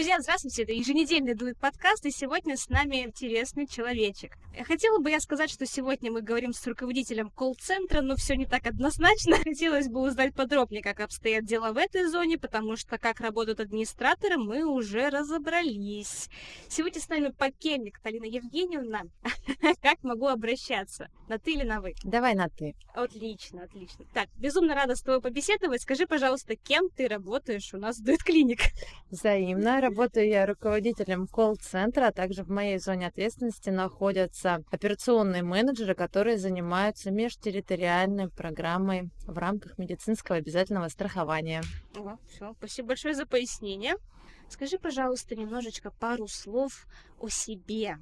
Друзья, здравствуйте, это еженедельный дует подкаст, и сегодня с нами интересный человечек. Хотела бы я сказать, что сегодня мы говорим с руководителем колл-центра, но все не так однозначно. Хотелось бы узнать подробнее, как обстоят дела в этой зоне, потому что как работают администраторы, мы уже разобрались. Сегодня с нами покельник Талина Евгеньевна. Как могу обращаться? На ты или на вы? Давай на ты. Отлично, отлично. Так, безумно рада с тобой побеседовать. Скажи, пожалуйста, кем ты работаешь у нас в Дует Клиник? Взаимно. Работаю я руководителем колл-центра, а также в моей зоне ответственности находятся операционные менеджеры, которые занимаются межтерриториальной программой в рамках медицинского обязательного страхования. Ага, все. Спасибо большое за пояснение. Скажи, пожалуйста, немножечко пару слов о себе.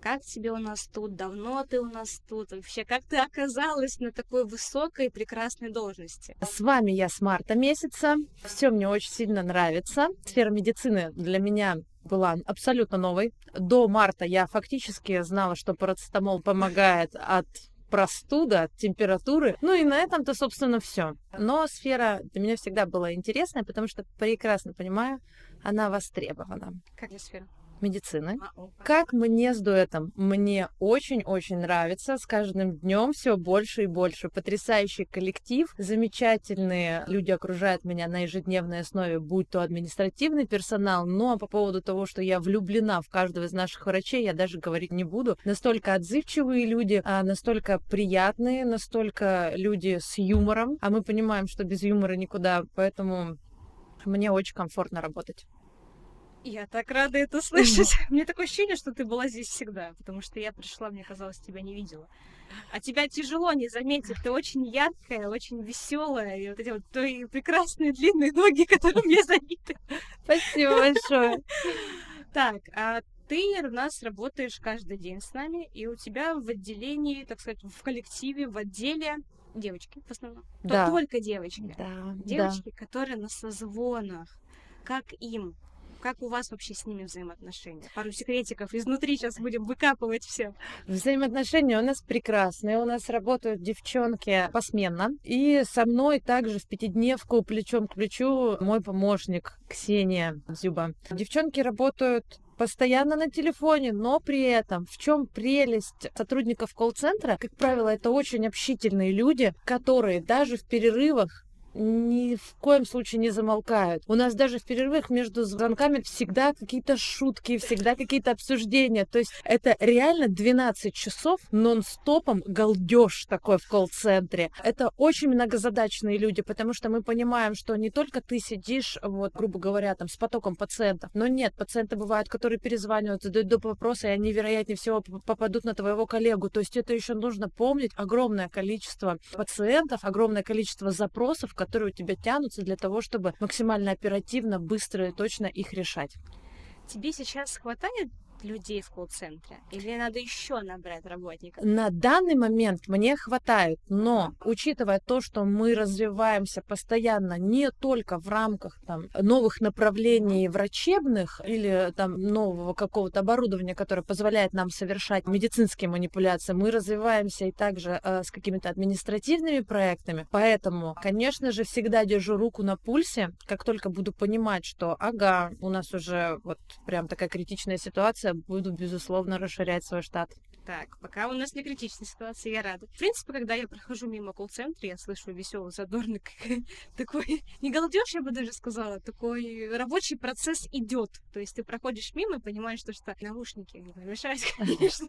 Как тебе у нас тут? Давно ты у нас тут? Вообще, как ты оказалась на такой высокой и прекрасной должности? С вами я с марта месяца. Все мне очень сильно нравится. Сфера медицины для меня была абсолютно новой. До марта я фактически знала, что парацетамол помогает от простуды, от температуры. Ну и на этом-то, собственно, все. Но сфера для меня всегда была интересная, потому что прекрасно понимаю, она востребована. Какая сфера? Медицины. Как мне с дуэтом? Мне очень-очень нравится. С каждым днем все больше и больше. Потрясающий коллектив, замечательные люди окружают меня на ежедневной основе, будь то административный персонал, но по поводу того, что я влюблена в каждого из наших врачей, я даже говорить не буду. Настолько отзывчивые люди, а настолько приятные, настолько люди с юмором, а мы понимаем, что без юмора никуда, поэтому мне очень комфортно работать. Я так рада это слышать. Мне такое ощущение, что ты была здесь всегда, потому что я пришла, мне казалось, тебя не видела. А тебя тяжело не заметить. Ты очень яркая, очень веселая. И вот эти вот твои прекрасные длинные ноги, которые мне заняты. Спасибо большое. Так, а ты у нас работаешь каждый день с нами, и у тебя в отделении, так сказать, в коллективе, в отделе девочки в основном. Да. То только девочки. Да. Девочки, да. которые на созвонах. Как им? Как у вас вообще с ними взаимоотношения? Пару секретиков изнутри сейчас будем выкапывать все. Взаимоотношения у нас прекрасные. У нас работают девчонки посменно. И со мной также в пятидневку плечом к плечу мой помощник Ксения Зюба. Девчонки работают постоянно на телефоне, но при этом в чем прелесть сотрудников колл-центра? Как правило, это очень общительные люди, которые даже в перерывах ни в коем случае не замолкают. У нас даже в перерывах между звонками всегда какие-то шутки, всегда какие-то обсуждения. То есть это реально 12 часов нон-стопом галдеж такой в колл-центре. Это очень многозадачные люди, потому что мы понимаем, что не только ты сидишь, вот, грубо говоря, там, с потоком пациентов, но нет, пациенты бывают, которые перезванивают, задают доп. вопросы, и они, вероятнее всего, попадут на твоего коллегу. То есть это еще нужно помнить огромное количество пациентов, огромное количество запросов, которые у тебя тянутся для того, чтобы максимально оперативно, быстро и точно их решать. Тебе сейчас хватает людей в колл-центре? Или надо еще набрать работников? На данный момент мне хватает, но учитывая то, что мы развиваемся постоянно не только в рамках там, новых направлений врачебных или там нового какого-то оборудования, которое позволяет нам совершать медицинские манипуляции, мы развиваемся и также э, с какими-то административными проектами. Поэтому, конечно же, всегда держу руку на пульсе, как только буду понимать, что ага, у нас уже вот прям такая критичная ситуация, буду, безусловно, расширять свой штат. Так, пока у нас не критичная ситуация, я рада. В принципе, когда я прохожу мимо колл-центра, я слышу веселый задорный такой, не голодешь, я бы даже сказала, такой рабочий процесс идет. То есть ты проходишь мимо и понимаешь, что, что наушники не помешать, конечно.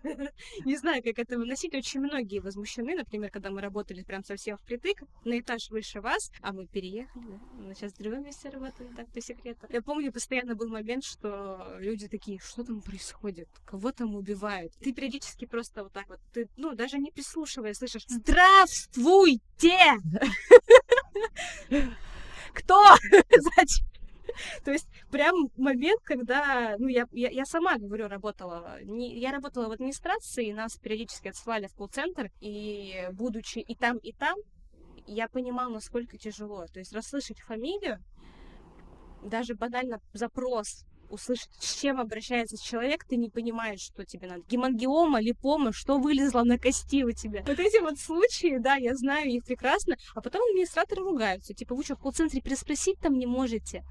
Не знаю, как это выносить. Очень многие возмущены, например, когда мы работали прям совсем впритык, на этаж выше вас, а мы переехали, да? Мы сейчас в другом месте работаем, так, по секрету. Я помню, постоянно был момент, что люди такие, что там происходит? Кого там убивают? Ты периодически просто вот так вот, ты, ну, даже не прислушивая, слышишь «Здравствуйте!» Кто? Зачем? То есть прям момент, когда, ну, я, я, я сама, говорю, работала, не, я работала в администрации, нас периодически отсылали в колл-центр, и будучи и там, и там, я понимала, насколько тяжело. То есть расслышать фамилию, даже банально запрос услышать, с чем обращается человек, ты не понимаешь, что тебе надо. Гемангиома, липома, что вылезло на кости у тебя. Вот эти вот случаи, да, я знаю их прекрасно. А потом администраторы ругаются. Типа, вы что, в колл-центре переспросить там не можете?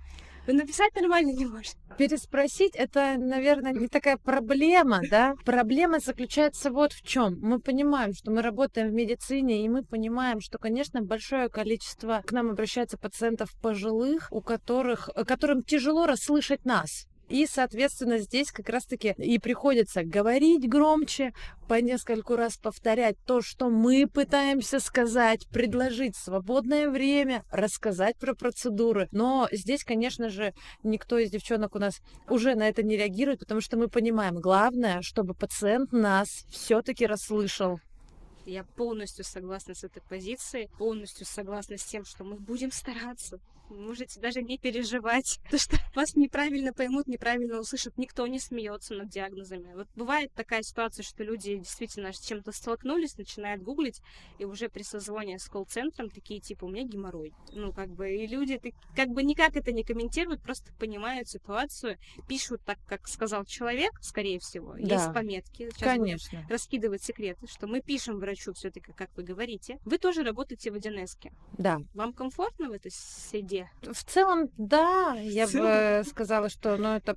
Но написать нормально не может. Переспросить это, наверное, не такая проблема, да? Проблема заключается вот в чем. Мы понимаем, что мы работаем в медицине, и мы понимаем, что, конечно, большое количество к нам обращается пациентов пожилых, у которых, которым тяжело расслышать нас. И, соответственно, здесь как раз-таки и приходится говорить громче, по нескольку раз повторять то, что мы пытаемся сказать, предложить свободное время, рассказать про процедуры. Но здесь, конечно же, никто из девчонок у нас уже на это не реагирует, потому что мы понимаем, главное, чтобы пациент нас все-таки расслышал. Я полностью согласна с этой позицией, полностью согласна с тем, что мы будем стараться. Можете даже не переживать, то что вас неправильно поймут, неправильно услышат. Никто не смеется над диагнозами. Вот бывает такая ситуация, что люди действительно с чем-то столкнулись, начинают гуглить, и уже при созвоне с колл-центром такие типа у меня геморрой. Ну, как бы, и люди как бы никак это не комментируют, просто понимают ситуацию, пишут так, как сказал человек, скорее всего. Да. Есть пометки. Сейчас Конечно. Раскидывать секреты, что мы пишем врачу все-таки, как вы говорите. Вы тоже работаете в 1 Да. Вам комфортно в этой среде? В целом, да, я бы сказала, что ну, это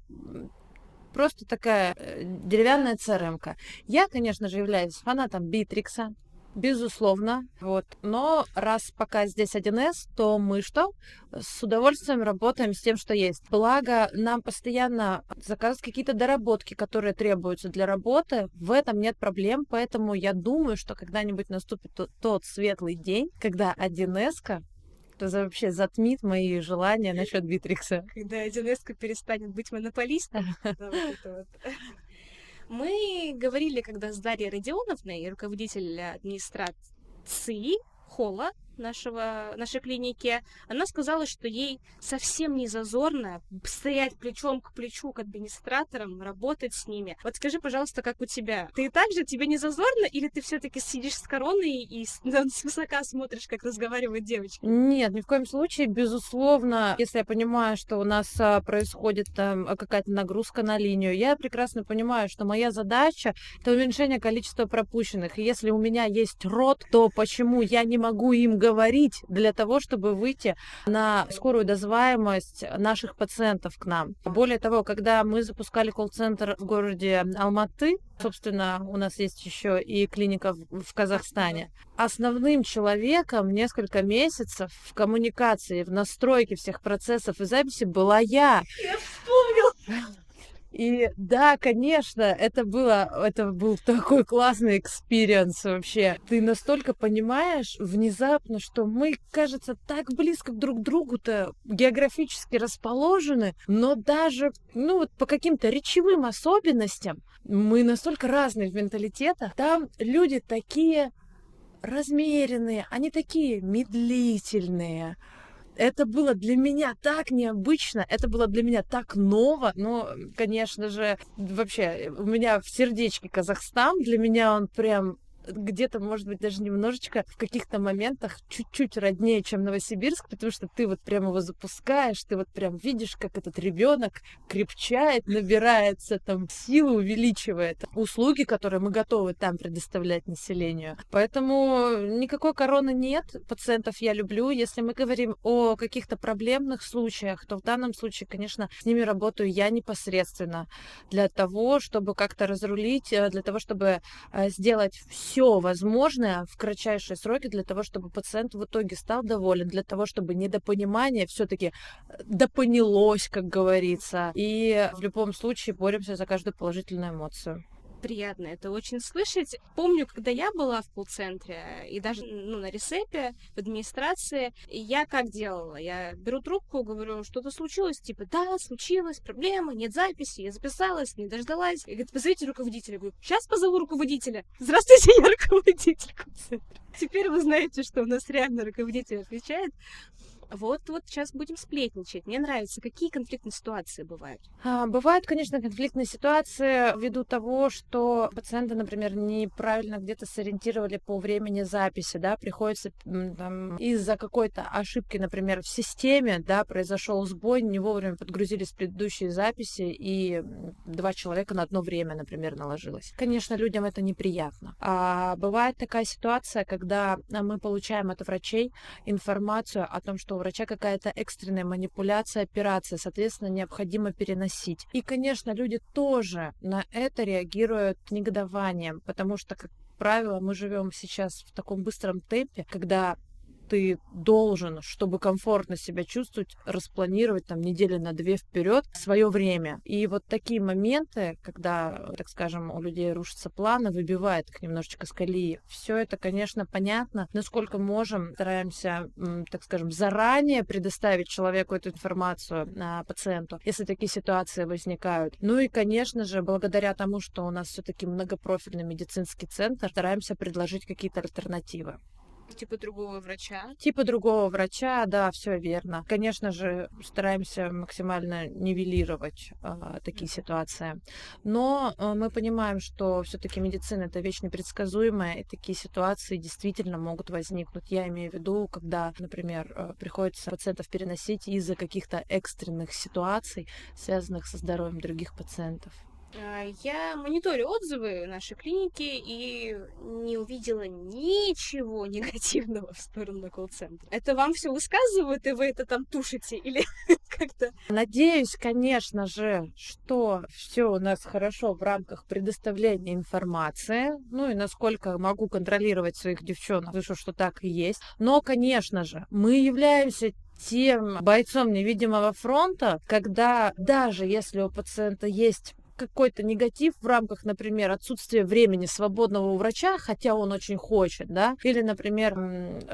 просто такая э, деревянная crm Я, конечно же, являюсь фанатом Битрикса, безусловно. Вот. Но раз пока здесь 1С, то мы что? С удовольствием работаем с тем, что есть. Благо, нам постоянно заказывают какие-то доработки, которые требуются для работы. В этом нет проблем, поэтому я думаю, что когда-нибудь наступит тот, тот светлый день, когда 1С это вообще затмит мои желания насчет Битрикса. Когда 1 перестанет быть монополистом. Мы говорили, когда с Дарьей Родионовной, руководитель администрации Холла, нашего, нашей клиники, она сказала, что ей совсем не зазорно стоять плечом к плечу к администраторам, работать с ними. Вот скажи, пожалуйста, как у тебя? Ты также, тебе не зазорно, или ты все таки сидишь с короной и с, с высока смотришь, как разговаривают девочки? Нет, ни в коем случае. Безусловно, если я понимаю, что у нас а, происходит там какая-то нагрузка на линию, я прекрасно понимаю, что моя задача — это уменьшение количества пропущенных. И если у меня есть рот, то почему я не могу им говорить для того, чтобы выйти на скорую дозваемость наших пациентов к нам. Более того, когда мы запускали колл-центр в городе Алматы, собственно, у нас есть еще и клиника в Казахстане, основным человеком несколько месяцев в коммуникации, в настройке всех процессов и записи была я. Я вспомнил! И да, конечно, это было, это был такой классный experience вообще. Ты настолько понимаешь внезапно, что мы, кажется, так близко друг к другу-то географически расположены, но даже, ну вот по каким-то речевым особенностям мы настолько разные в менталитетах. Там люди такие размеренные, они такие медлительные, это было для меня так необычно, это было для меня так ново. Но, конечно же, вообще, у меня в сердечке Казахстан, для меня он прям где-то, может быть, даже немножечко в каких-то моментах чуть-чуть роднее, чем Новосибирск, потому что ты вот прямо его запускаешь, ты вот прям видишь, как этот ребенок крепчает, набирается там силы, увеличивает услуги, которые мы готовы там предоставлять населению. Поэтому никакой короны нет, пациентов я люблю. Если мы говорим о каких-то проблемных случаях, то в данном случае, конечно, с ними работаю я непосредственно для того, чтобы как-то разрулить, э, для того, чтобы э, сделать все все возможное в кратчайшие сроки для того, чтобы пациент в итоге стал доволен, для того, чтобы недопонимание все-таки э, допонялось, как говорится. И в любом случае боремся за каждую положительную эмоцию приятно это очень слышать. Помню, когда я была в колл-центре и даже ну, на ресепе, в администрации, я как делала? Я беру трубку, говорю, что-то случилось, типа, да, случилось, проблема, нет записи, я записалась, не дождалась. И говорит, позовите руководителя. Я говорю, сейчас позову руководителя. Здравствуйте, я руководитель колл-центра. Теперь вы знаете, что у нас реально руководитель отвечает. Вот, вот сейчас будем сплетничать. Мне нравится. Какие конфликтные ситуации бывают? А, бывают, конечно, конфликтные ситуации ввиду того, что пациенты, например, неправильно где-то сориентировали по времени записи, да, приходится там, из-за какой-то ошибки, например, в системе, да, произошел сбой, не вовремя подгрузились предыдущие записи, и два человека на одно время, например, наложилось. Конечно, людям это неприятно. А бывает такая ситуация, когда мы получаем от врачей информацию о том, что врача какая-то экстренная манипуляция, операция, соответственно, необходимо переносить. И, конечно, люди тоже на это реагируют негодованием, потому что, как правило, мы живем сейчас в таком быстром темпе, когда ты должен, чтобы комфортно себя чувствовать, распланировать там недели на две вперед свое время. И вот такие моменты, когда, так скажем, у людей рушатся планы, выбивает их немножечко с колеи. Все это, конечно, понятно. Насколько можем, стараемся, так скажем, заранее предоставить человеку эту информацию, а, пациенту, если такие ситуации возникают. Ну и, конечно же, благодаря тому, что у нас все-таки многопрофильный медицинский центр, стараемся предложить какие-то альтернативы. Типа другого врача? Типа другого врача, да, все верно. Конечно же, стараемся максимально нивелировать э, такие ситуации. Но э, мы понимаем, что все-таки медицина это вещь непредсказуемая, и такие ситуации действительно могут возникнуть. Я имею в виду, когда, например, э, приходится пациентов переносить из-за каких-то экстренных ситуаций, связанных со здоровьем других пациентов. А, я мониторю отзывы нашей клиники и не увидела ничего негативного в сторону колл-центра. Это вам все высказывают, и вы это там тушите или как-то? Надеюсь, конечно же, что все у нас хорошо в рамках предоставления информации. Ну и насколько могу контролировать своих девчонок, слышу, что так и есть. Но, конечно же, мы являемся тем бойцом невидимого фронта, когда даже если у пациента есть какой-то негатив в рамках, например, отсутствия времени свободного у врача, хотя он очень хочет, да, или, например,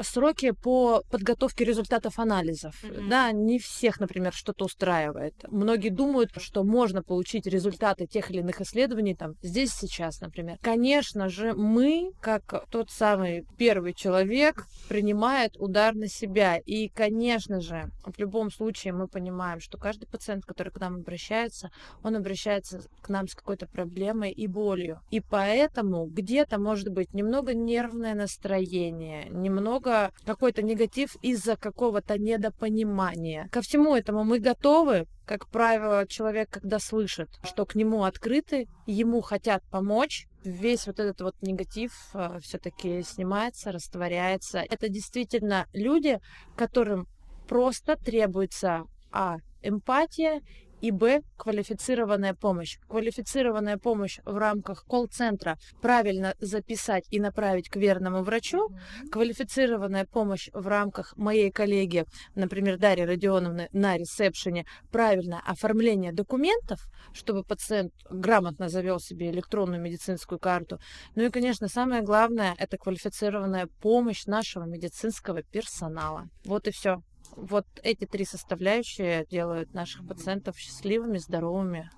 сроки по подготовке результатов анализов, mm-hmm. да, не всех, например, что-то устраивает. Многие думают, что можно получить результаты тех или иных исследований там здесь сейчас, например. Конечно же, мы, как тот самый первый человек, принимает удар на себя. И, конечно же, в любом случае мы понимаем, что каждый пациент, который к нам обращается, он обращается к нам с какой-то проблемой и болью. И поэтому где-то может быть немного нервное настроение, немного какой-то негатив из-за какого-то недопонимания. Ко всему этому мы готовы, как правило, человек, когда слышит, что к нему открыты, ему хотят помочь, весь вот этот вот негатив э, все-таки снимается, растворяется. Это действительно люди, которым просто требуется а эмпатия и Б – квалифицированная помощь. Квалифицированная помощь в рамках колл-центра правильно записать и направить к верному врачу. Квалифицированная помощь в рамках моей коллеги, например, Дарьи Родионовны на ресепшене, правильное оформление документов, чтобы пациент грамотно завел себе электронную медицинскую карту. Ну и, конечно, самое главное – это квалифицированная помощь нашего медицинского персонала. Вот и все. Вот эти три составляющие делают наших пациентов счастливыми, здоровыми.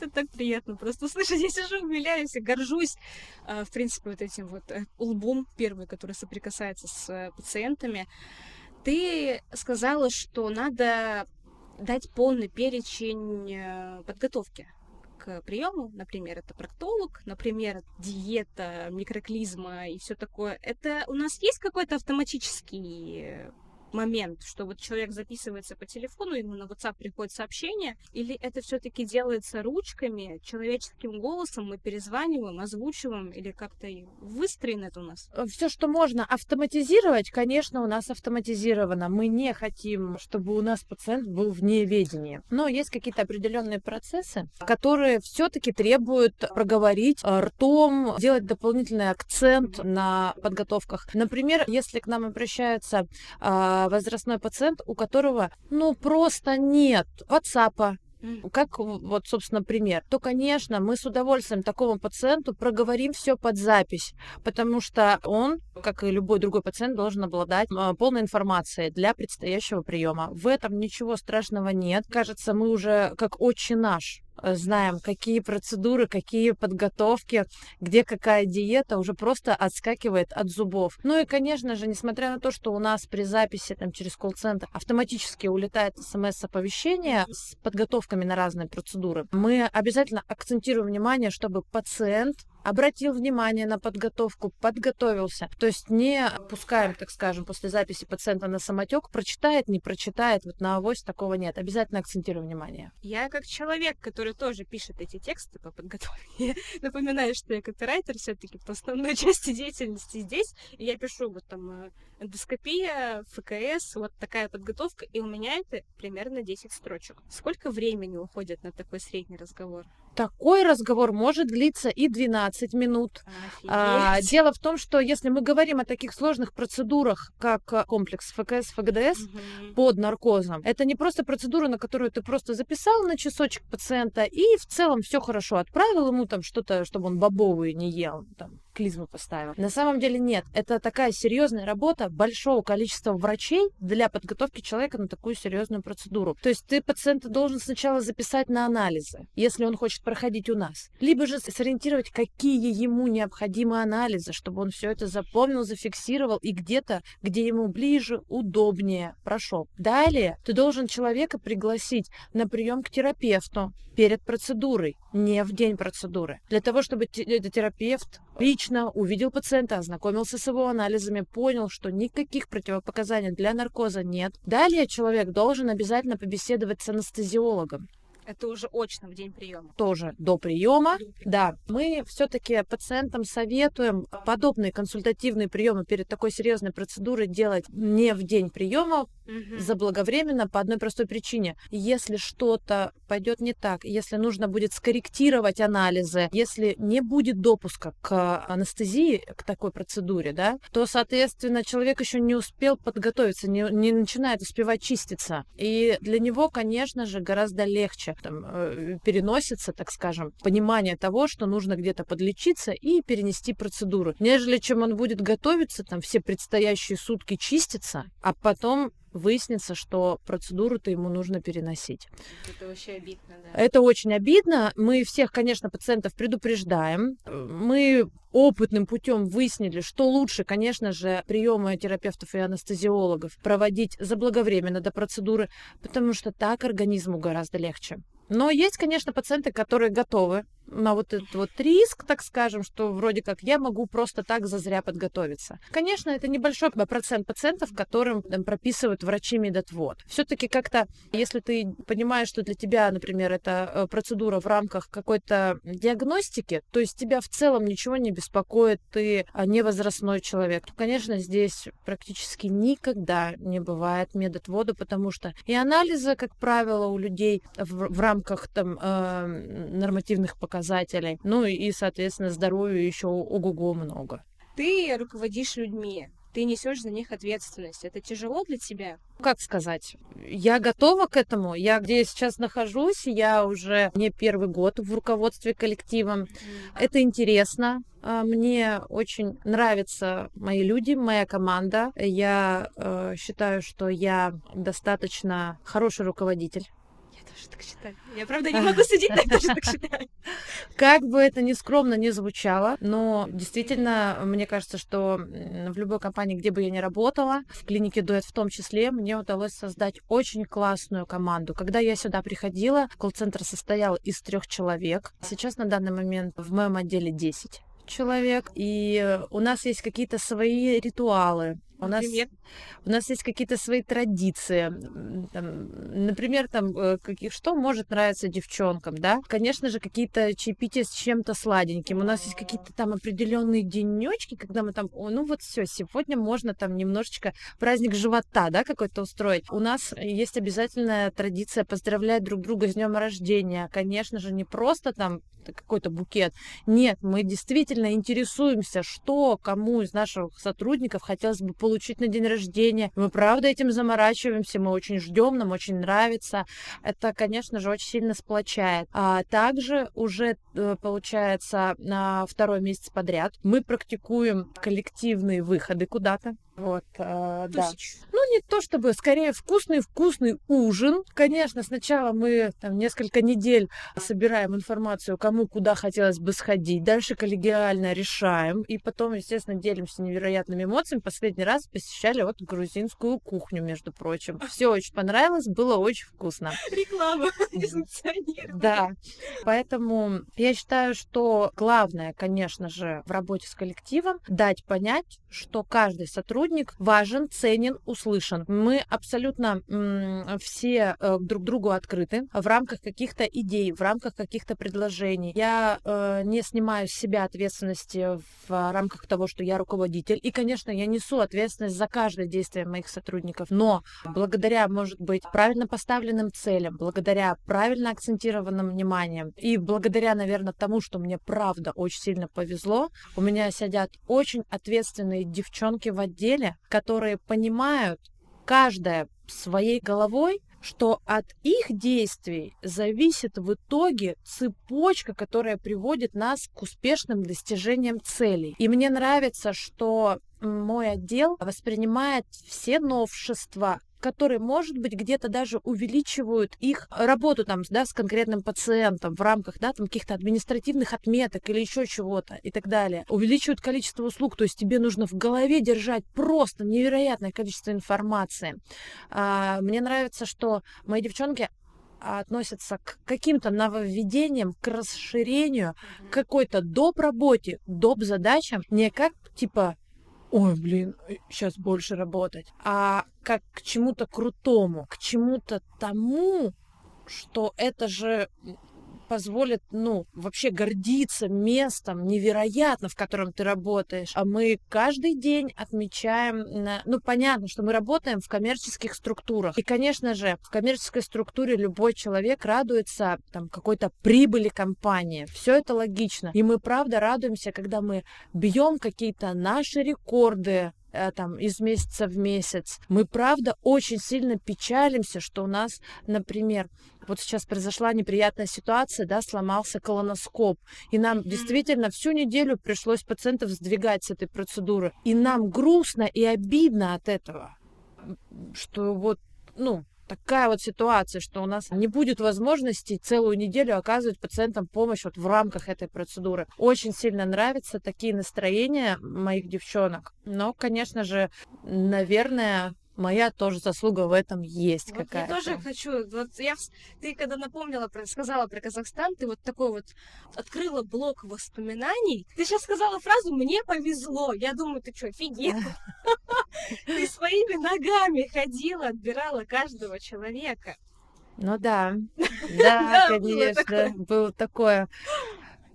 Это так приятно просто слышать. Я сижу, умиляюсь и горжусь, а, в принципе, вот этим вот э, лбом первый, который соприкасается с э, пациентами. Ты сказала, что надо дать полный перечень э, подготовки к приему, например, это проктолог, например, диета, микроклизма и все такое. Это у нас есть какой-то автоматический момент, что вот человек записывается по телефону, ему на WhatsApp приходит сообщение, или это все-таки делается ручками, человеческим голосом, мы перезваниваем, озвучиваем, или как-то выстроено это у нас? Э, Все, что можно автоматизировать, конечно, у нас автоматизировано. Мы не хотим, чтобы у нас пациент был в неведении. Но есть какие-то определенные процессы, которые все-таки требуют проговорить ртом, делать дополнительный акцент на подготовках. Например, если к нам обращаются а, возрастной пациент, у которого, ну, просто нет WhatsApp, как вот, собственно, пример, то, конечно, мы с удовольствием такому пациенту проговорим все под запись, потому что он, как и любой другой пациент, должен обладать а, полной информацией для предстоящего приема. В этом ничего страшного нет. Кажется, мы уже как отче наш знаем, какие процедуры, какие подготовки, где какая диета уже просто отскакивает от зубов. Ну и, конечно же, несмотря на то, что у нас при записи там, через колл-центр автоматически улетает смс-оповещение с подготовками на разные процедуры, мы обязательно акцентируем внимание, чтобы пациент обратил внимание на подготовку, подготовился. То есть не пускаем, так скажем, после записи пациента на самотек, прочитает, не прочитает, вот на авось такого нет. Обязательно акцентируем внимание. Я как человек, который тоже пишет эти тексты по подготовке, напоминаю, что я копирайтер все таки по основной части деятельности здесь, и я пишу вот там э, эндоскопия, ФКС, вот такая подготовка, и у меня это примерно 10 строчек. Сколько времени уходит на такой средний разговор? Такой разговор может длиться и 12 минут. А, дело в том, что если мы говорим о таких сложных процедурах, как э, комплекс ФКС, ФГДС угу. под наркозом, это не просто процедура, на которую ты просто записал на часочек пациента и в целом все хорошо отправил ему там что-то, чтобы он бобовые не ел, там, клизму поставил. На самом деле нет. Это такая серьезная работа большого количества врачей для подготовки человека на такую серьезную процедуру. То есть ты пациента должен сначала записать на анализы, если он хочет проходить у нас. Либо же сориентировать, какие ему необходимы анализы, чтобы он все это запомнил, зафиксировал и где-то, где ему ближе, удобнее прошел. Далее ты должен человека пригласить на прием к терапевту перед процедурой, не в день процедуры. Для того, чтобы этот терапевт лично увидел пациента, ознакомился с его анализами, понял, что никаких противопоказаний для наркоза нет. Далее человек должен обязательно побеседовать с анестезиологом. Это уже очно в день приема. Тоже до приема. Да, мы все-таки пациентам советуем подобные консультативные приемы перед такой серьезной процедурой делать не в день приема, угу. заблаговременно по одной простой причине. Если что-то пойдет не так, если нужно будет скорректировать анализы, если не будет допуска к анестезии, к такой процедуре, да, то, соответственно, человек еще не успел подготовиться, не, не начинает успевать чиститься. И для него, конечно же, гораздо легче там, э, переносится, так скажем, понимание того, что нужно где-то подлечиться и перенести процедуру, нежели чем он будет готовиться, там все предстоящие сутки чиститься, а потом выяснится, что процедуру-то ему нужно переносить. Это вообще обидно, да? Это очень обидно. Мы всех, конечно, пациентов предупреждаем. Мы опытным путем выяснили, что лучше, конечно же, приемы терапевтов и анестезиологов проводить заблаговременно до процедуры, потому что так организму гораздо легче. Но есть, конечно, пациенты, которые готовы на вот этот вот риск, так скажем, что вроде как я могу просто так зазря подготовиться. Конечно, это небольшой процент пациентов, которым там, прописывают врачи медотвод. Все-таки как-то, если ты понимаешь, что для тебя, например, это э, процедура в рамках какой-то диагностики, то есть тебя в целом ничего не беспокоит, ты а, не возрастной человек, то, конечно, здесь практически никогда не бывает медотвода, потому что и анализы, как правило, у людей в, в рамках там э, нормативных показателей показателей. Ну и, соответственно, здоровью еще ого-го много. Ты руководишь людьми, ты несешь за них ответственность. Это тяжело для тебя? Как сказать? Я готова к этому. Я где я сейчас нахожусь, я уже не первый год в руководстве коллективом. Это интересно. А, мне очень нравятся мои люди, моя команда. Я э, считаю, что я достаточно хороший руководитель тоже так считаю. Я, правда, не могу судить, но я тоже так считаю. Как бы это ни скромно не звучало, но действительно, мне кажется, что в любой компании, где бы я ни работала, в клинике Дуэт в том числе, мне удалось создать очень классную команду. Когда я сюда приходила, колл-центр состоял из трех человек. Сейчас на данный момент в моем отделе 10 человек, и у нас есть какие-то свои ритуалы, у нас, у нас есть какие-то свои традиции. Там, например, там, э, каких, что может нравиться девчонкам, да? Конечно же, какие-то чаепития с чем-то сладеньким. У нас есть какие-то там определенные денечки, когда мы там, ну вот все, сегодня можно там немножечко праздник живота, да, какой-то устроить. У нас есть обязательная традиция поздравлять друг друга с днем рождения. Конечно же, не просто там какой-то букет. Нет, мы действительно интересуемся, что кому из наших сотрудников хотелось бы получить на день рождения. Мы правда этим заморачиваемся, мы очень ждем, нам очень нравится. Это, конечно же, очень сильно сплочает. А также уже э, получается на второй месяц подряд мы практикуем коллективные выходы куда-то. Вот, э, да. Ну, не то чтобы, скорее, вкусный-вкусный ужин. Конечно, сначала мы там несколько недель собираем информацию, кому куда хотелось бы сходить. Дальше коллегиально решаем. И потом, естественно, делимся невероятными эмоциями. Последний раз посещали вот грузинскую кухню, между прочим. Все очень понравилось, было очень вкусно. Реклама Да. Поэтому я считаю, что главное, конечно же, в работе с коллективом дать понять, что каждый сотрудник важен, ценен, услышан. Мы абсолютно м- все э, друг другу открыты в рамках каких-то идей, в рамках каких-то предложений. Я э, не снимаю с себя ответственности в рамках того, что я руководитель. И, конечно, я несу ответственность за каждое действие моих сотрудников. Но благодаря, может быть, правильно поставленным целям, благодаря правильно акцентированным вниманием и благодаря, наверное, тому, что мне правда очень сильно повезло, у меня сидят очень ответственные девчонки в отделе, которые понимают каждая своей головой, что от их действий зависит в итоге цепочка, которая приводит нас к успешным достижениям целей. И мне нравится, что мой отдел воспринимает все новшества которые, может быть, где-то даже увеличивают их работу там, да, с конкретным пациентом в рамках да, там, каких-то административных отметок или еще чего-то и так далее. Увеличивают количество услуг, то есть тебе нужно в голове держать просто невероятное количество информации. А, мне нравится, что мои девчонки относятся к каким-то нововведениям, к расширению, к какой-то доп. работе, доп. задачам, не как типа ой, блин, сейчас больше работать, а как к чему-то крутому, к чему-то тому, что это же позволит, ну, вообще гордиться местом невероятно, в котором ты работаешь. А мы каждый день отмечаем, ну, понятно, что мы работаем в коммерческих структурах. И, конечно же, в коммерческой структуре любой человек радуется там какой-то прибыли компании. Все это логично. И мы, правда, радуемся, когда мы бьем какие-то наши рекорды, там из месяца в месяц. Мы, правда, очень сильно печалимся, что у нас, например, вот сейчас произошла неприятная ситуация, да, сломался колоноскоп, и нам mm-hmm. действительно всю неделю пришлось пациентов сдвигать с этой процедуры, и нам грустно и обидно от этого, что вот, ну, такая вот ситуация, что у нас не будет возможности целую неделю оказывать пациентам помощь вот в рамках этой процедуры. Очень сильно нравятся такие настроения моих девчонок. Но, конечно же, наверное, моя тоже заслуга в этом есть вот какая-то. Я тоже хочу, вот я, ты когда напомнила, про, сказала про Казахстан, ты вот такой вот открыла блок воспоминаний. Ты сейчас сказала фразу «мне повезло». Я думаю, ты что, офигела? Ты своими ногами ходила, отбирала каждого человека. Ну да, да, конечно, было такое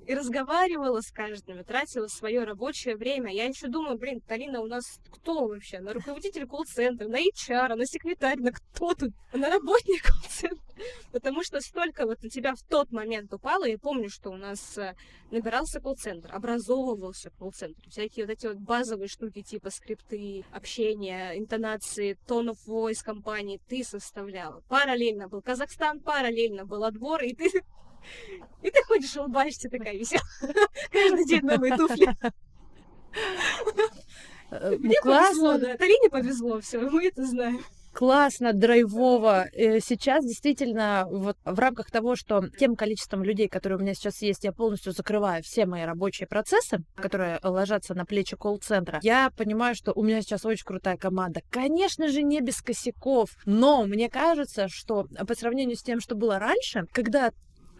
и разговаривала с каждым, тратила свое рабочее время. Я еще думаю, блин, Талина у нас кто вообще? На руководитель колл-центра, на HR, на секретарь, на кто тут? На работник колл-центра. Потому что столько вот на тебя в тот момент упало. Я помню, что у нас э, набирался колл-центр, образовывался колл-центр. Всякие вот эти вот базовые штуки типа скрипты, общения, интонации, of voice компании ты составляла. Параллельно был Казахстан, параллельно был отбор, и ты и ты ходишь, улыбаешься такая веселая. Каждый день новые туфли. Э, Мне повезло, да. Тарине повезло, все, мы это знаем классно, драйвово. Э, сейчас действительно вот в рамках того, что тем количеством людей, которые у меня сейчас есть, я полностью закрываю все мои рабочие процессы, которые ложатся на плечи колл-центра, я понимаю, что у меня сейчас очень крутая команда. Конечно же, не без косяков, но мне кажется, что по сравнению с тем, что было раньше, когда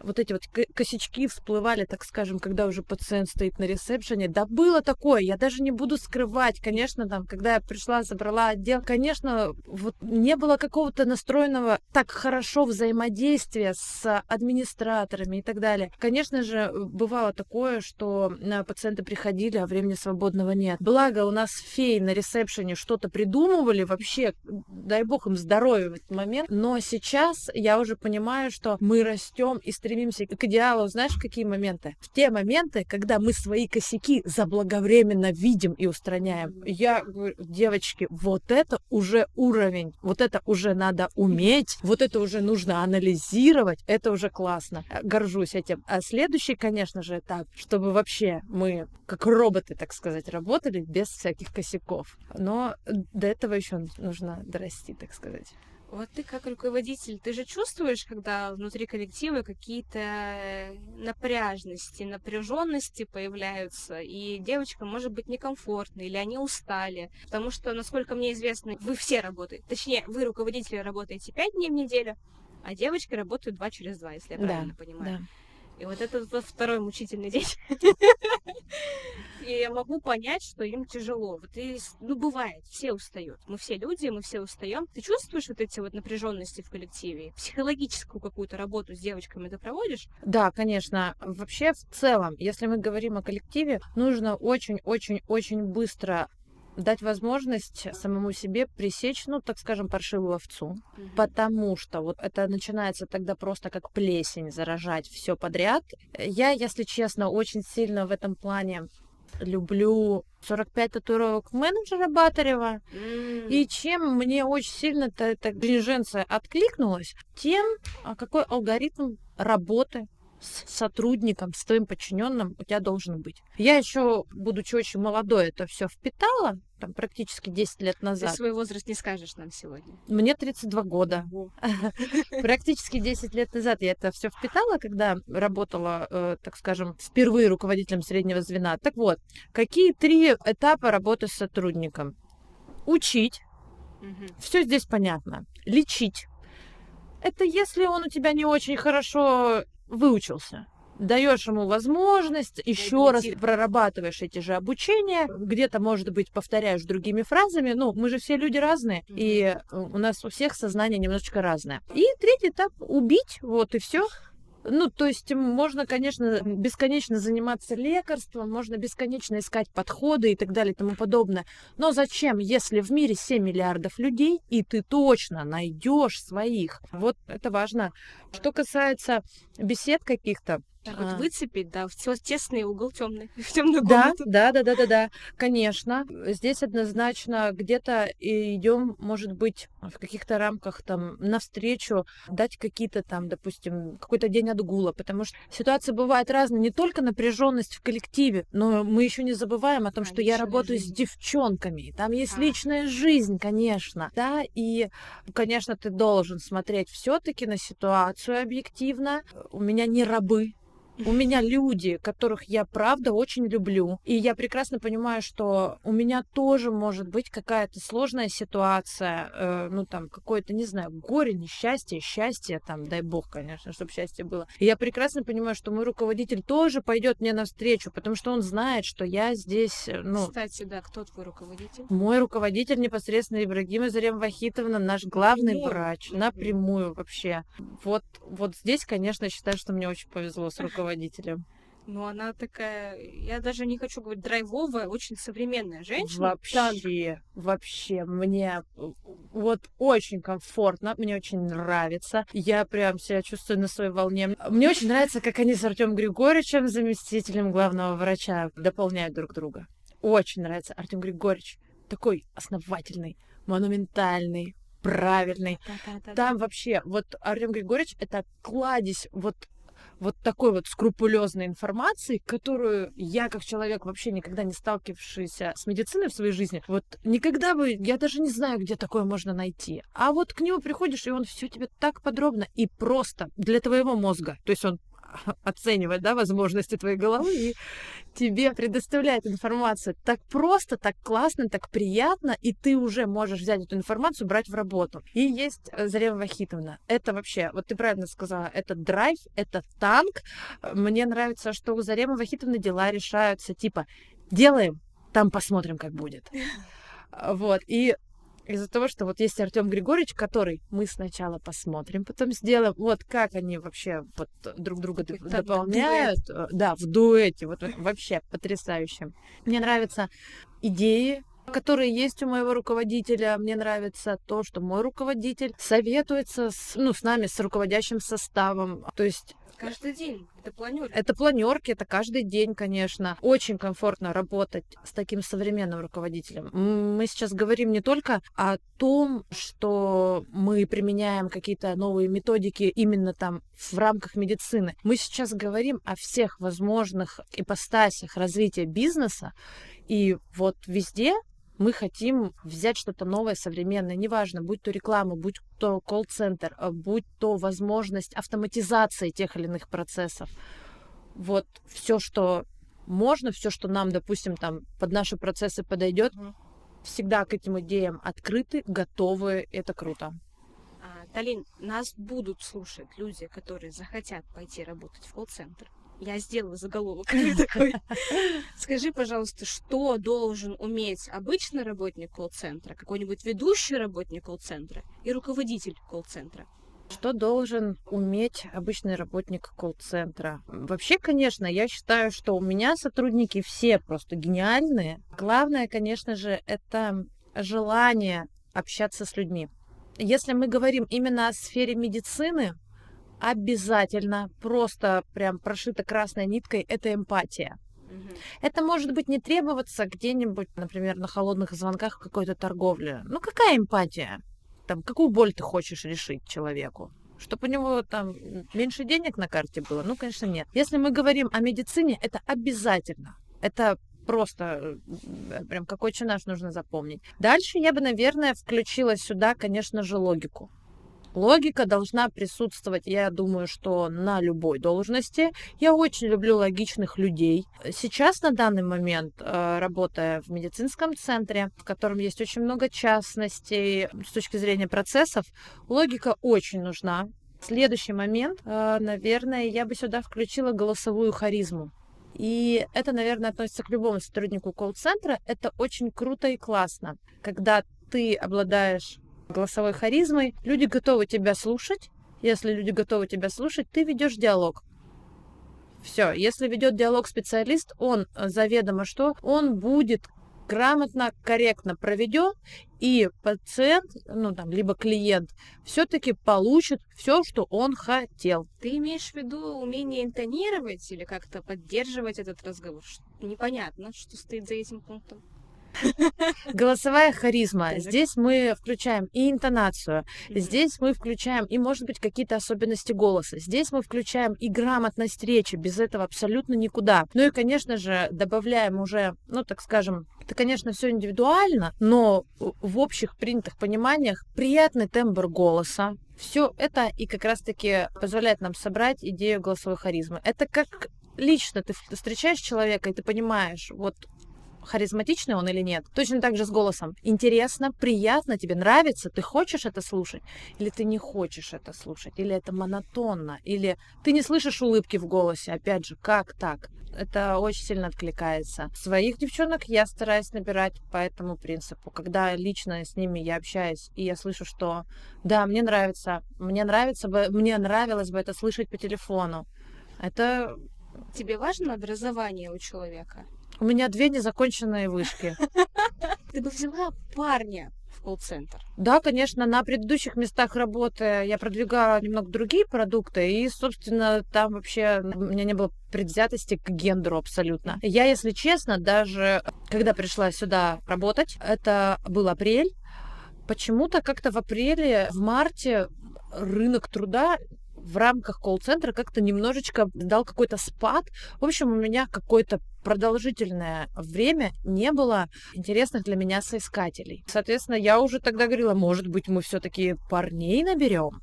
вот эти вот косячки всплывали, так скажем, когда уже пациент стоит на ресепшене. Да было такое, я даже не буду скрывать. Конечно, там, когда я пришла, забрала отдел, конечно, вот не было какого-то настроенного так хорошо взаимодействия с администраторами и так далее. Конечно же, бывало такое, что пациенты приходили, а времени свободного нет. Благо, у нас феи на ресепшене что-то придумывали, вообще, дай бог им здоровья в этот момент. Но сейчас я уже понимаю, что мы растем и стремимся стремимся к идеалу, знаешь, в какие моменты? В те моменты, когда мы свои косяки заблаговременно видим и устраняем. Я говорю, девочки, вот это уже уровень, вот это уже надо уметь, вот это уже нужно анализировать, это уже классно. Горжусь этим. А следующий, конечно же, этап, чтобы вообще мы как роботы, так сказать, работали без всяких косяков. Но до этого еще нужно дорасти, так сказать. Вот ты как руководитель, ты же чувствуешь, когда внутри коллектива какие-то напряжности, напряженности появляются, и девочкам может быть некомфортно, или они устали. Потому что, насколько мне известно, вы все работаете, точнее, вы руководители работаете пять дней в неделю, а девочки работают два через два, если я правильно да, понимаю. Да. И вот это второй мучительный день. И я могу понять, что им тяжело. Вот и, ну, бывает, все устают. Мы все люди, мы все устаем. Ты чувствуешь вот эти вот напряженности в коллективе? Психологическую какую-то работу с девочками ты проводишь? Да, конечно. Вообще, в целом, если мы говорим о коллективе, нужно очень-очень-очень быстро дать возможность самому себе пресечь, ну, так скажем, паршивую овцу. Mm-hmm. Потому что вот это начинается тогда просто как плесень заражать все подряд. Я, если честно, очень сильно в этом плане люблю 45 татуировок менеджера Батарева. Mm. И чем мне очень сильно эта интеллигенция откликнулась, тем, а какой алгоритм работы с сотрудником, с твоим подчиненным у тебя должен быть. Я еще, будучи очень молодой, это все впитала, там практически 10 лет назад. Ты свой возраст не скажешь нам сегодня. Мне 32 года. Практически 10 лет назад я это все впитала, когда работала, э, так скажем, впервые руководителем среднего звена. Так вот, какие три этапа работы с сотрудником? Учить. Все здесь понятно. Лечить. Это если он у тебя не очень хорошо выучился даешь ему возможность, еще раз прорабатываешь эти же обучения, где-то, может быть, повторяешь другими фразами. Ну, мы же все люди разные, и у нас у всех сознание немножечко разное. И третий этап убить, вот и все. Ну, то есть можно, конечно, бесконечно заниматься лекарством, можно бесконечно искать подходы и так далее и тому подобное. Но зачем, если в мире 7 миллиардов людей, и ты точно найдешь своих? Вот это важно. Что касается бесед каких-то, так вот а. выцепить, да, в тесный угол темный, в темную комнату. Да, да, да, да, да, конечно. Здесь однозначно где-то идем, может быть, в каких-то рамках там навстречу, дать какие-то там, допустим, какой-то день отгула, потому что ситуации бывают разные, не только напряженность в коллективе, но мы еще не забываем о том, а, что я работаю жизнь. с девчонками, там есть а. личная жизнь, конечно, да, и, конечно, ты должен смотреть все-таки на ситуацию объективно. У меня не рабы, у меня люди, которых я правда очень люблю. И я прекрасно понимаю, что у меня тоже может быть какая-то сложная ситуация, э, ну там какое-то, не знаю, горе, несчастье, счастье, там, дай бог, конечно, чтобы счастье было. И я прекрасно понимаю, что мой руководитель тоже пойдет мне навстречу, потому что он знает, что я здесь, э, ну... Кстати, да, кто твой руководитель? Мой руководитель непосредственно Ибрагима Зарем Вахитовна, наш главный напрямую. врач, напрямую вообще. Вот, вот здесь, конечно, считаю, что мне очень повезло с руководителем руководителем. Ну, она такая, я даже не хочу говорить драйвовая, очень современная женщина. Вообще, так. вообще, мне вот очень комфортно, мне очень нравится. Я прям себя чувствую на своей волне. Мне очень нравится, как они с Артем Григорьевичем, заместителем главного врача, дополняют друг друга. Очень нравится. Артем Григорьевич такой основательный, монументальный, правильный. Да, да, да, Там вообще, вот Артем Григорьевич это кладезь вот вот такой вот скрупулезной информации, которую я, как человек, вообще никогда не сталкивавшийся с медициной в своей жизни, вот никогда бы, я даже не знаю, где такое можно найти. А вот к нему приходишь, и он все тебе так подробно и просто для твоего мозга. То есть он оценивать, да, возможности твоей головы и тебе предоставляет информацию так просто, так классно, так приятно, и ты уже можешь взять эту информацию, брать в работу. И есть э, Зарема Вахитовна. Это вообще, вот ты правильно сказала, это драйв, это танк. Мне нравится, что у Заремы Вахитовны дела решаются типа делаем, там посмотрим, как будет. Вот. И из-за того, что вот есть Артем Григорьевич, который мы сначала посмотрим, потом сделаем, вот как они вообще вот друг друга Ой, дополняют. Дуэт. Да, в дуэте. Вот вообще потрясающе. Мне нравятся идеи, которые есть у моего руководителя. Мне нравится то, что мой руководитель советуется с, ну, с нами, с руководящим составом. То есть Каждый день. Это планерки. Это планерки, это каждый день, конечно. Очень комфортно работать с таким современным руководителем. Мы сейчас говорим не только о том, что мы применяем какие-то новые методики именно там в рамках медицины. Мы сейчас говорим о всех возможных ипостасях развития бизнеса. И вот везде мы хотим взять что-то новое, современное, неважно, будь то реклама, будь то колл-центр, а будь то возможность автоматизации тех или иных процессов. Вот все, что можно, все, что нам, допустим, там под наши процессы подойдет, всегда к этим идеям открыты, готовы, это круто. А, Талин, нас будут слушать люди, которые захотят пойти работать в колл-центр. Я сделала заголовок такой. Скажи, пожалуйста, что должен уметь обычный работник колл-центра, какой-нибудь ведущий работник колл-центра и руководитель колл-центра? Что должен уметь обычный работник колл-центра? Вообще, конечно, я считаю, что у меня сотрудники все просто гениальные. Главное, конечно же, это желание общаться с людьми. Если мы говорим именно о сфере медицины, обязательно, просто прям прошита красной ниткой, это эмпатия. Это может быть не требоваться где-нибудь, например, на холодных звонках в какой-то торговле. Ну какая эмпатия? Там, какую боль ты хочешь решить человеку? Чтобы у него там меньше денег на карте было? Ну, конечно, нет. Если мы говорим о медицине, это обязательно. Это просто э, прям какой наш нужно запомнить. Дальше я бы, наверное, включила сюда, конечно же, логику. Логика должна присутствовать, я думаю, что на любой должности. Я очень люблю логичных людей. Сейчас, на данный момент, э, работая в медицинском центре, в котором есть очень много частностей с точки зрения процессов, логика очень нужна. Следующий момент, э, наверное, я бы сюда включила голосовую харизму. И это, наверное, относится к любому сотруднику колл-центра. Это очень круто и классно, когда ты обладаешь голосовой харизмой. Люди готовы тебя слушать. Если люди готовы тебя слушать, ты ведешь диалог. Все, если ведет диалог специалист, он заведомо что? Он будет грамотно, корректно проведен, и пациент, ну там, либо клиент, все-таки получит все, что он хотел. Ты имеешь в виду умение интонировать или как-то поддерживать этот разговор? Непонятно, что стоит за этим пунктом. Голосовая харизма. Здесь мы включаем и интонацию, здесь мы включаем и, может быть, какие-то особенности голоса. Здесь мы включаем и грамотность речи. Без этого абсолютно никуда. Ну и, конечно же, добавляем уже, ну, так скажем, это, конечно, все индивидуально, но в общих принятых пониманиях приятный тембр голоса, все это и как раз-таки позволяет нам собрать идею голосовой харизмы. Это как лично ты встречаешь человека, и ты понимаешь, вот харизматичный он или нет. Точно так же с голосом. Интересно, приятно, тебе нравится, ты хочешь это слушать, или ты не хочешь это слушать, или это монотонно, или ты не слышишь улыбки в голосе. Опять же, как так? Это очень сильно откликается. Своих девчонок я стараюсь набирать по этому принципу. Когда лично с ними я общаюсь, и я слышу, что да, мне нравится, мне нравится бы, мне нравилось бы это слышать по телефону. Это Тебе важно образование у человека? У меня две незаконченные вышки. Ты бы взяла парня в колл-центр? Да, конечно, на предыдущих местах работы я продвигала немного другие продукты, и, собственно, там вообще у меня не было предвзятости к гендеру абсолютно. Я, если честно, даже когда пришла сюда работать, это был апрель, почему-то как-то в апреле, в марте рынок труда в рамках колл-центра как-то немножечко дал какой-то спад. В общем, у меня какое-то продолжительное время не было интересных для меня соискателей. Соответственно, я уже тогда говорила, может быть, мы все-таки парней наберем.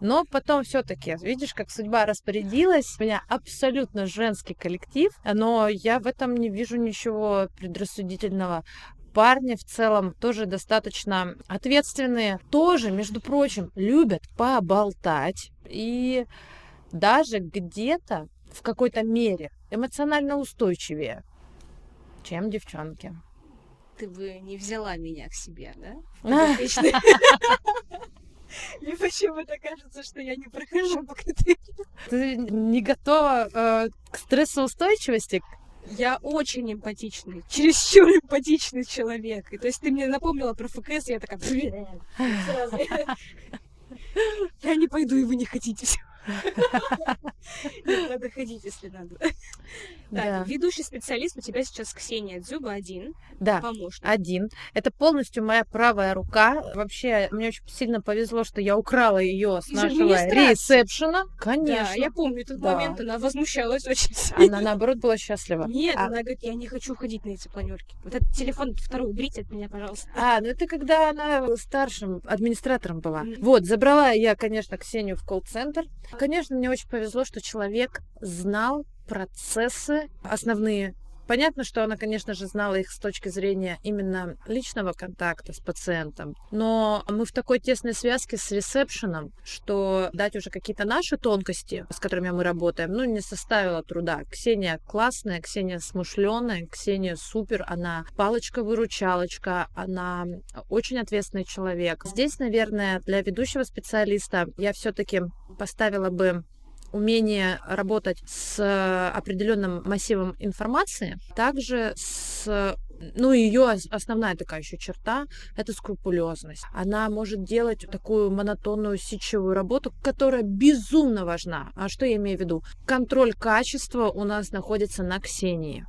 Но потом все-таки, видишь, как судьба распорядилась, у меня абсолютно женский коллектив, но я в этом не вижу ничего предрассудительного парни в целом тоже достаточно ответственные, тоже, между прочим, любят поболтать и даже где-то в какой-то мере эмоционально устойчивее, чем девчонки. Ты бы не взяла меня к себе, да? Мне почему-то кажется, что я не прохожу по критериям. Ты не готова э, к стрессоустойчивости? Я очень эмпатичный, чересчур эмпатичный человек. И, то есть ты мне напомнила про ФКС, я такая... Я не пойду, и вы не хотите. Приходить, если надо. Да. Так, ведущий специалист у тебя сейчас Ксения Дзюба один, Да, помощник. один. Это полностью моя правая рука. Вообще, мне очень сильно повезло, что я украла ее с Из нашего ресепшена. Да, Конечно. я помню этот Да. момент, она возмущалась очень сильно. Она, наоборот, была счастлива. Нет, А- она говорит, я не хочу ходить на эти планерки. Вот этот телефон второй уберите от меня, пожалуйста. А, ну это когда она старшим администратором была. Вот, забрала я, конечно, Ксению в колл-центр. Конечно, мне очень повезло, что человек знал процессы основные. Понятно, что она, конечно же, знала их с точки зрения именно личного контакта с пациентом, но мы в такой тесной связке с ресепшеном, что дать уже какие-то наши тонкости, с которыми мы работаем, ну, не составило труда. Ксения классная, Ксения смышленая, Ксения супер, она палочка-выручалочка, она очень ответственный человек. Здесь, наверное, для ведущего специалиста я все-таки поставила бы умение работать с определенным массивом информации, также с ну, ее основная такая еще черта — это скрупулезность. Она может делать такую монотонную сетчевую работу, которая безумно важна. А что я имею в виду? Контроль качества у нас находится на Ксении.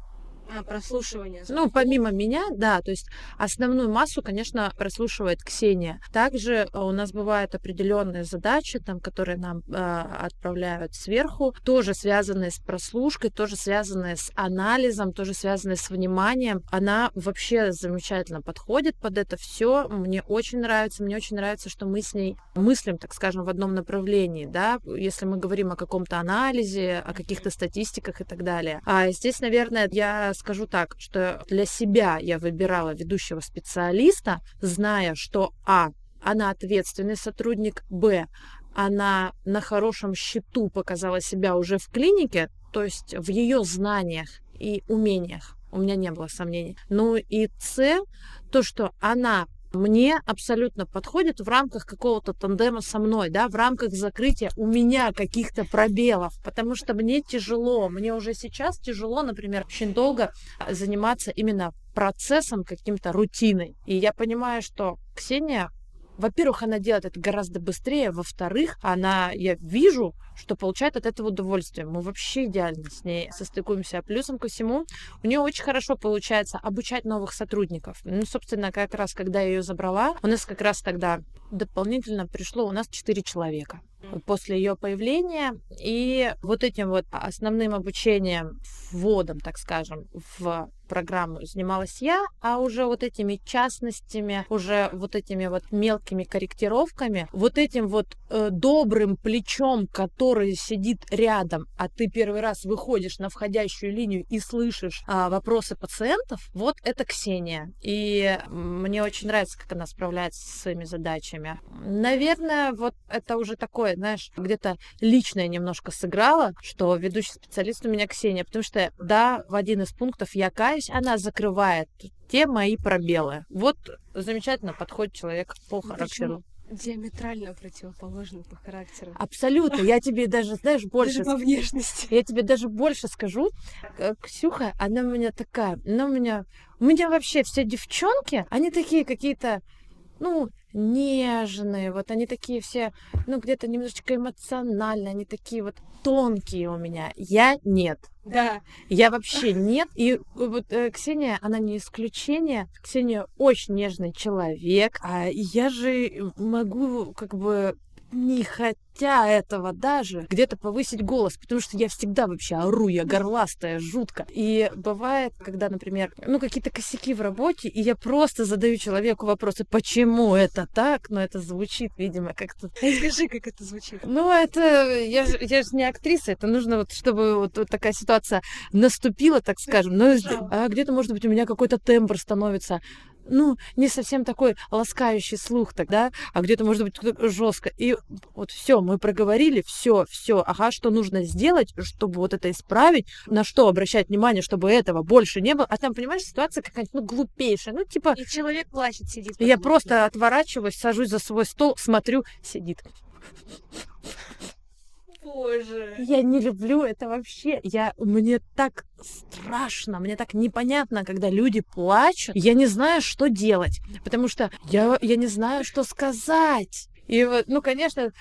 А, прослушивание. Ну, помимо меня, да, то есть основную массу, конечно, прослушивает Ксения. Также э, у нас бывают определенные задачи, там, которые нам э, отправляют сверху, тоже связанные с прослушкой, тоже связанные с анализом, тоже связанные с вниманием. Она вообще замечательно подходит под это все. Мне очень нравится, мне очень нравится, что мы с ней мыслим, так скажем, в одном направлении, да, если мы говорим о каком-то анализе, о каких-то статистиках и так далее. А здесь, наверное, я скажу так, что для себя я выбирала ведущего специалиста, зная, что А, она ответственный сотрудник, Б, она на хорошем счету показала себя уже в клинике, то есть в ее знаниях и умениях. У меня не было сомнений. Ну и С, то, что она мне абсолютно подходит в рамках какого-то тандема со мной, да, в рамках закрытия у меня каких-то пробелов, потому что мне тяжело, мне уже сейчас тяжело, например, очень долго заниматься именно процессом каким-то рутиной. И я понимаю, что Ксения во-первых, она делает это гораздо быстрее, во-вторых, она, я вижу, что получает от этого удовольствие. Мы вообще идеально с ней состыкуемся. А плюсом ко всему, у нее очень хорошо получается обучать новых сотрудников. Ну, собственно, как раз, когда я ее забрала, у нас как раз тогда дополнительно пришло у нас 4 человека после ее появления. И вот этим вот основным обучением, вводом, так скажем, в программу занималась я, а уже вот этими частностями, уже вот этими вот мелкими корректировками, вот этим вот э, добрым плечом, который сидит рядом, а ты первый раз выходишь на входящую линию и слышишь а, вопросы пациентов, вот это Ксения. И мне очень нравится, как она справляется со своими задачами. Наверное, вот это уже такое, знаешь, где-то личное немножко сыграло, что ведущий специалист у меня Ксения, потому что, да, в один из пунктов я каюсь, она закрывает те мои пробелы. Вот замечательно подходит человек по характеру. Диаметрально противоположны по характеру. Абсолютно. Я тебе даже, знаешь, больше... Даже по внешности. Я тебе даже больше скажу. Э, Ксюха, она у меня такая, она у меня... У меня вообще все девчонки, они такие какие-то, ну, нежные, вот они такие все, ну, где-то немножечко эмоциональные, они такие вот тонкие у меня. Я нет. Да. Я вообще нет. И вот э, Ксения, она не исключение. Ксения очень нежный человек. А я же могу как бы не хотя этого даже где-то повысить голос, потому что я всегда вообще ору, я горластая, жутко. И бывает, когда, например, ну какие-то косяки в работе, и я просто задаю человеку вопросы, почему это так, но это звучит, видимо, как-то... Скажи, как это звучит. Ну, это... Я, же- я же не актриса, это нужно вот, чтобы вот, вот такая ситуация наступила, так скажем. Ну, а где-то, может быть, у меня какой-то тембр становится ну, не совсем такой ласкающий слух тогда, а где-то, может быть, жестко. И вот все, мы проговорили, все, все, ага, что нужно сделать, чтобы вот это исправить, на что обращать внимание, чтобы этого больше не было. А там, понимаешь, ситуация какая-нибудь, ну, глупейшая, ну, типа, И человек плачет, сидит. я просто отворачиваюсь, сажусь за свой стол, смотрю, сидит. Боже. Я не люблю это вообще. Я, мне так страшно, мне так непонятно, когда люди плачут. Я не знаю, что делать, потому что я, я не знаю, что сказать. И вот, ну, конечно.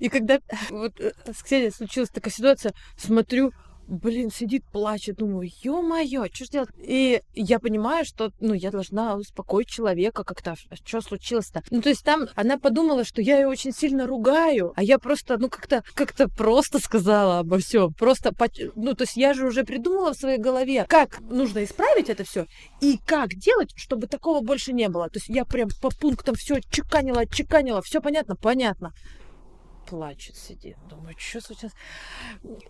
И когда вот э, с Ксенией случилась такая ситуация, смотрю, блин, сидит, плачет, думаю, ё-моё, что ж делать? И я понимаю, что, ну, я должна успокоить человека как-то, что случилось-то? Ну, то есть там она подумала, что я ее очень сильно ругаю, а я просто, ну, как-то, как-то просто сказала обо всем, просто, ну, то есть я же уже придумала в своей голове, как нужно исправить это все и как делать, чтобы такого больше не было. То есть я прям по пунктам все чеканила, чеканила, все понятно, понятно плачет, сидит. Думаю, что случилось?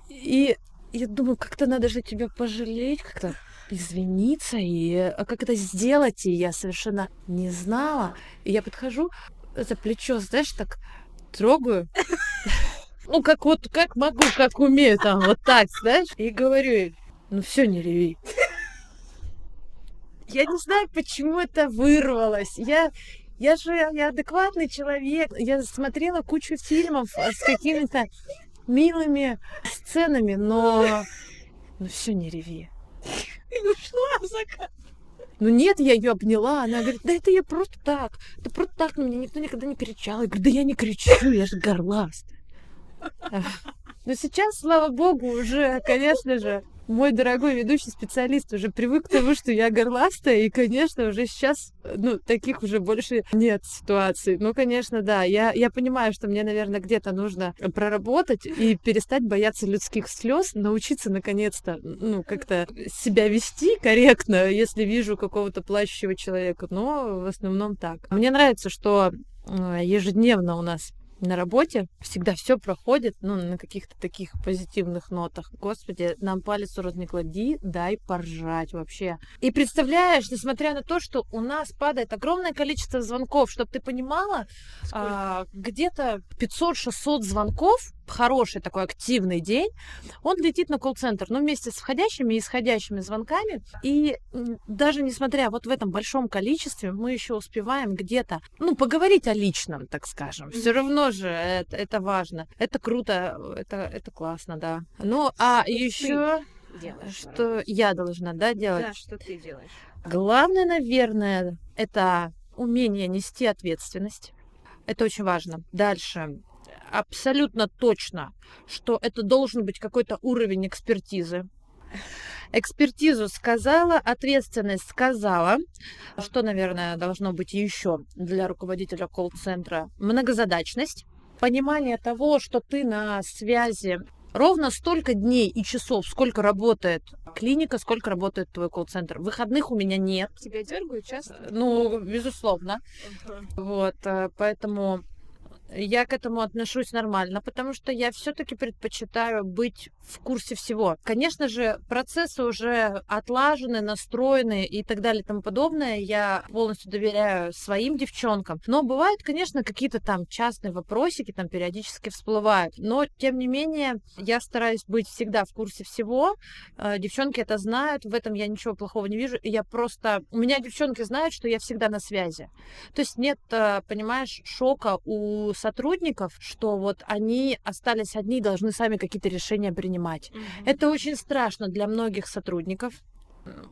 И я думаю, как-то надо же тебя пожалеть, как-то извиниться, и а как это сделать, и я совершенно не знала. И я подхожу за плечо, знаешь, так трогаю. Ну, как вот, как могу, как умею, там, вот так, знаешь, и говорю ей, ну все, не реви. Я не знаю, почему это вырвалось. Я, я же я адекватный человек. Я смотрела кучу фильмов с какими-то милыми сценами, но... Ну все, не реви. И ушла закат. Ну нет, я ее обняла, она говорит, да это я просто так, это просто так, на меня никто никогда не кричал. Я говорю, да я не кричу, я же горласт. Но сейчас, слава богу, уже, конечно же, мой дорогой ведущий специалист уже привык к тому, что я горластая, и, конечно, уже сейчас, ну, таких уже больше нет ситуаций. Ну, конечно, да, я, я понимаю, что мне, наверное, где-то нужно проработать и перестать бояться людских слез, научиться, наконец-то, ну, как-то себя вести корректно, если вижу какого-то плачущего человека, но в основном так. Мне нравится, что э, ежедневно у нас на работе всегда все проходит, ну, на каких-то таких позитивных нотах. Господи, нам палец у рот не клади, дай поржать вообще. И представляешь, несмотря на то, что у нас падает огромное количество звонков, чтобы ты понимала, а, где-то 500-600 звонков хороший такой активный день, он летит на колл-центр, ну, вместе с входящими и исходящими звонками. И даже несмотря вот в этом большом количестве, мы еще успеваем где-то, ну, поговорить о личном, так скажем. Все равно же это, это важно. Это круто, это, это классно, да. Ну, а еще что я должна, да, делать? Да, что ты делаешь. Главное, наверное, это умение нести ответственность. Это очень важно. Дальше абсолютно точно, что это должен быть какой-то уровень экспертизы. Экспертизу сказала, ответственность сказала. Что, наверное, должно быть еще для руководителя колл-центра? Многозадачность, понимание того, что ты на связи ровно столько дней и часов, сколько работает клиника, сколько работает твой колл-центр. Выходных у меня нет. Тебя дергают часто? Ну, безусловно. Uh-huh. Вот, э, поэтому я к этому отношусь нормально, потому что я все-таки предпочитаю быть в курсе всего. Конечно же, процессы уже отлажены, настроены и так далее и тому подобное. Я полностью доверяю своим девчонкам. Но бывают, конечно, какие-то там частные вопросики, там периодически всплывают. Но, тем не менее, я стараюсь быть всегда в курсе всего. Э, девчонки это знают, в этом я ничего плохого не вижу. Я просто... У меня девчонки знают, что я всегда на связи. То есть нет, э, понимаешь, шока у сотрудников, что вот они остались одни, должны сами какие-то решения принимать. Угу. Это очень страшно для многих сотрудников.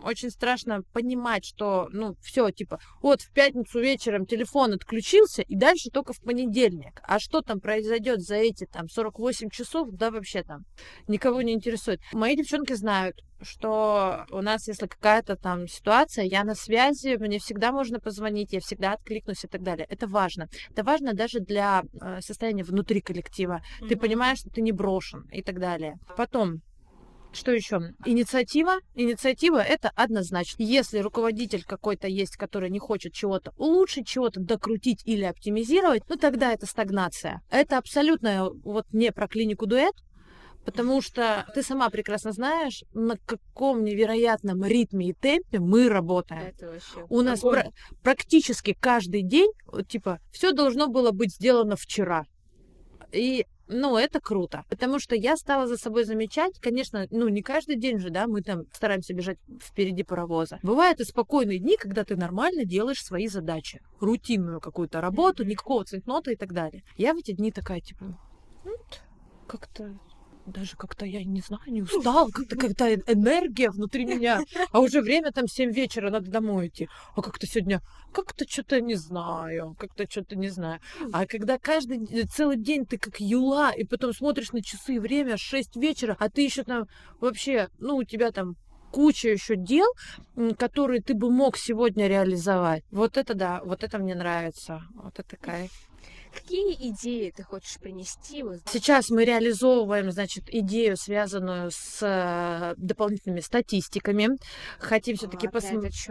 Очень страшно понимать, что, ну, все, типа, вот в пятницу вечером телефон отключился, и дальше только в понедельник. А что там произойдет за эти, там, 48 часов, да, вообще там никого не интересует. Мои девчонки знают, что у нас, если какая-то там ситуация, я на связи, мне всегда можно позвонить, я всегда откликнусь и так далее. Это важно. Это важно даже для э, состояния внутри коллектива. Mm-hmm. Ты понимаешь, что ты не брошен и так далее. Потом, что еще? Инициатива. Инициатива это однозначно. Если руководитель какой-то есть, который не хочет чего-то улучшить, чего-то докрутить или оптимизировать, ну тогда это стагнация. Это абсолютно вот не про клинику дуэт, Потому что ты сама прекрасно знаешь, на каком невероятном ритме и темпе мы работаем. Это вообще У нас пр- практически каждый день, типа, все должно было быть сделано вчера. И ну, это круто, потому что я стала за собой замечать, конечно, ну, не каждый день же, да, мы там стараемся бежать впереди паровоза. Бывают и спокойные дни, когда ты нормально делаешь свои задачи, рутинную какую-то работу, никакого центнота и так далее. Я в эти дни такая, типа, ну, как-то даже как-то, я не знаю, не устал, как-то какая-то энергия внутри меня, а уже время там 7 вечера, надо домой идти. А как-то сегодня, как-то что-то не знаю, как-то что-то не знаю. А когда каждый э, целый день ты как юла, и потом смотришь на часы, время 6 вечера, а ты еще там вообще, ну, у тебя там куча еще дел, которые ты бы мог сегодня реализовать. Вот это да, вот это мне нравится. Вот это кайф. Какие идеи ты хочешь принести? Сейчас мы реализовываем, значит, идею, связанную с э, дополнительными статистиками. Хотим все-таки посмотреть.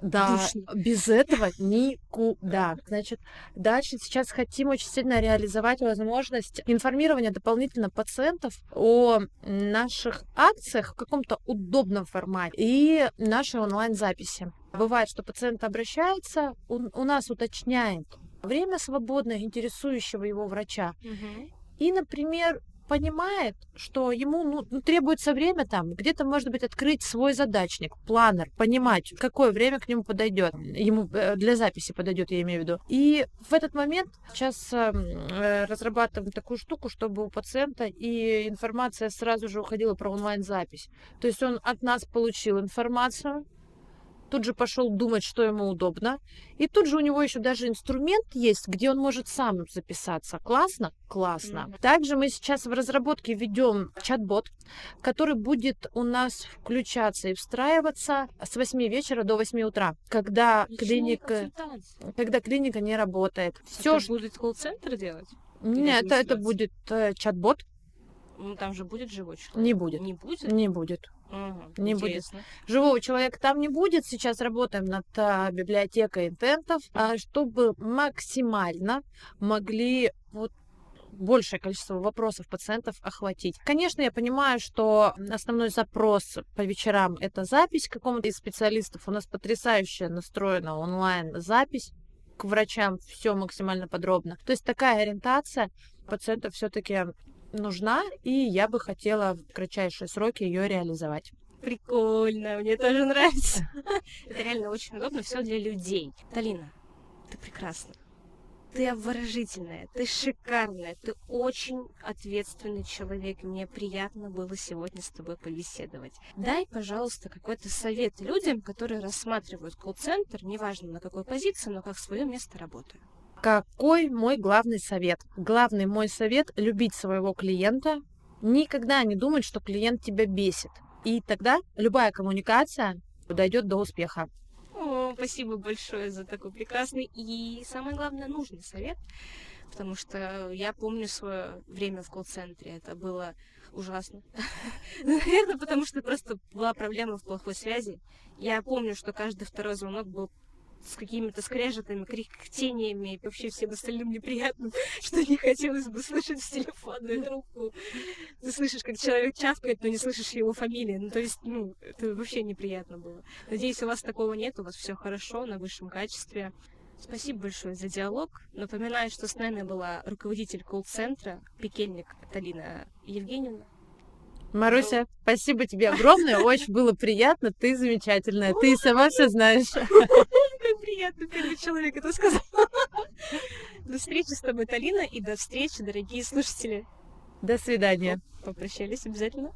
Да, без этого никуда. Значит, дальше сейчас хотим очень сильно реализовать возможность информирования дополнительно пациентов о наших акциях в каком-то удобном формате и нашей онлайн-записи. Бывает, что пациент обращается, у, у нас уточняет время свободное интересующего его врача. Угу. И, например, понимает, что ему ну, ну, требуется время там, где-то, может быть, открыть свой задачник, планер, понимать, какое время к нему подойдет, ему э, для записи подойдет, я имею в виду. И в этот момент сейчас эм, э, разрабатываем такую штуку, чтобы у пациента и информация сразу же уходила про онлайн-запись. То есть он от нас получил информацию, тут же пошел думать, что ему удобно. И тут же у него еще даже инструмент есть, где он может сам записаться. Классно? Классно. Mm-hmm. Также мы сейчас в разработке ведем чат-бот, который будет у нас включаться и встраиваться с 8 вечера до 8 утра, когда Еще клиника, когда клиника не работает. Все, что будет колл-центр делать? Нет, это, это будет э, чат-бот. Ну, там же будет живой человек? Не будет. Не будет? Не будет. Угу, не интересно. будет. Живого человека там не будет. Сейчас работаем над а, библиотекой интентов, а, чтобы максимально могли вот большее количество вопросов пациентов охватить. Конечно, я понимаю, что основной запрос по вечерам это запись какому-то из специалистов. У нас потрясающая настроена онлайн-запись к врачам, все максимально подробно. То есть такая ориентация пациентов все-таки нужна, и я бы хотела в кратчайшие сроки ее реализовать. Прикольно, мне тоже нравится. Это реально очень удобно, все для людей. Талина, ты прекрасна. Ты обворожительная, ты шикарная, ты очень ответственный человек. Мне приятно было сегодня с тобой побеседовать. Дай, пожалуйста, какой-то совет людям, которые рассматривают колл-центр, неважно на какой позиции, но как свое место работы. Какой мой главный совет? Главный мой совет – любить своего клиента, никогда не думать, что клиент тебя бесит. И тогда любая коммуникация дойдет до успеха. О, спасибо большое за такой прекрасный и, самое главное, нужный совет. Потому что я помню свое время в колл-центре. Это было ужасно. Наверное, потому что просто была проблема в плохой связи. Я помню, что каждый второй звонок был с какими-то скрежетами, кряхтениями и вообще всем остальным неприятным, что не хотелось бы слышать в телефонную трубку. Ты слышишь, как человек чавкает, но не слышишь его фамилии. Ну, то есть, ну, это вообще неприятно было. Надеюсь, у вас такого нет, у вас все хорошо, на высшем качестве. Спасибо большое за диалог. Напоминаю, что с нами была руководитель колл-центра, пекельник Талина Евгеньевна. Маруся, спасибо тебе огромное, очень было приятно, ты замечательная, ты сама все знаешь. Приятно, первый человек это сказал. До встречи с тобой, Талина, и до встречи, дорогие слушатели. До свидания. Попрощались обязательно.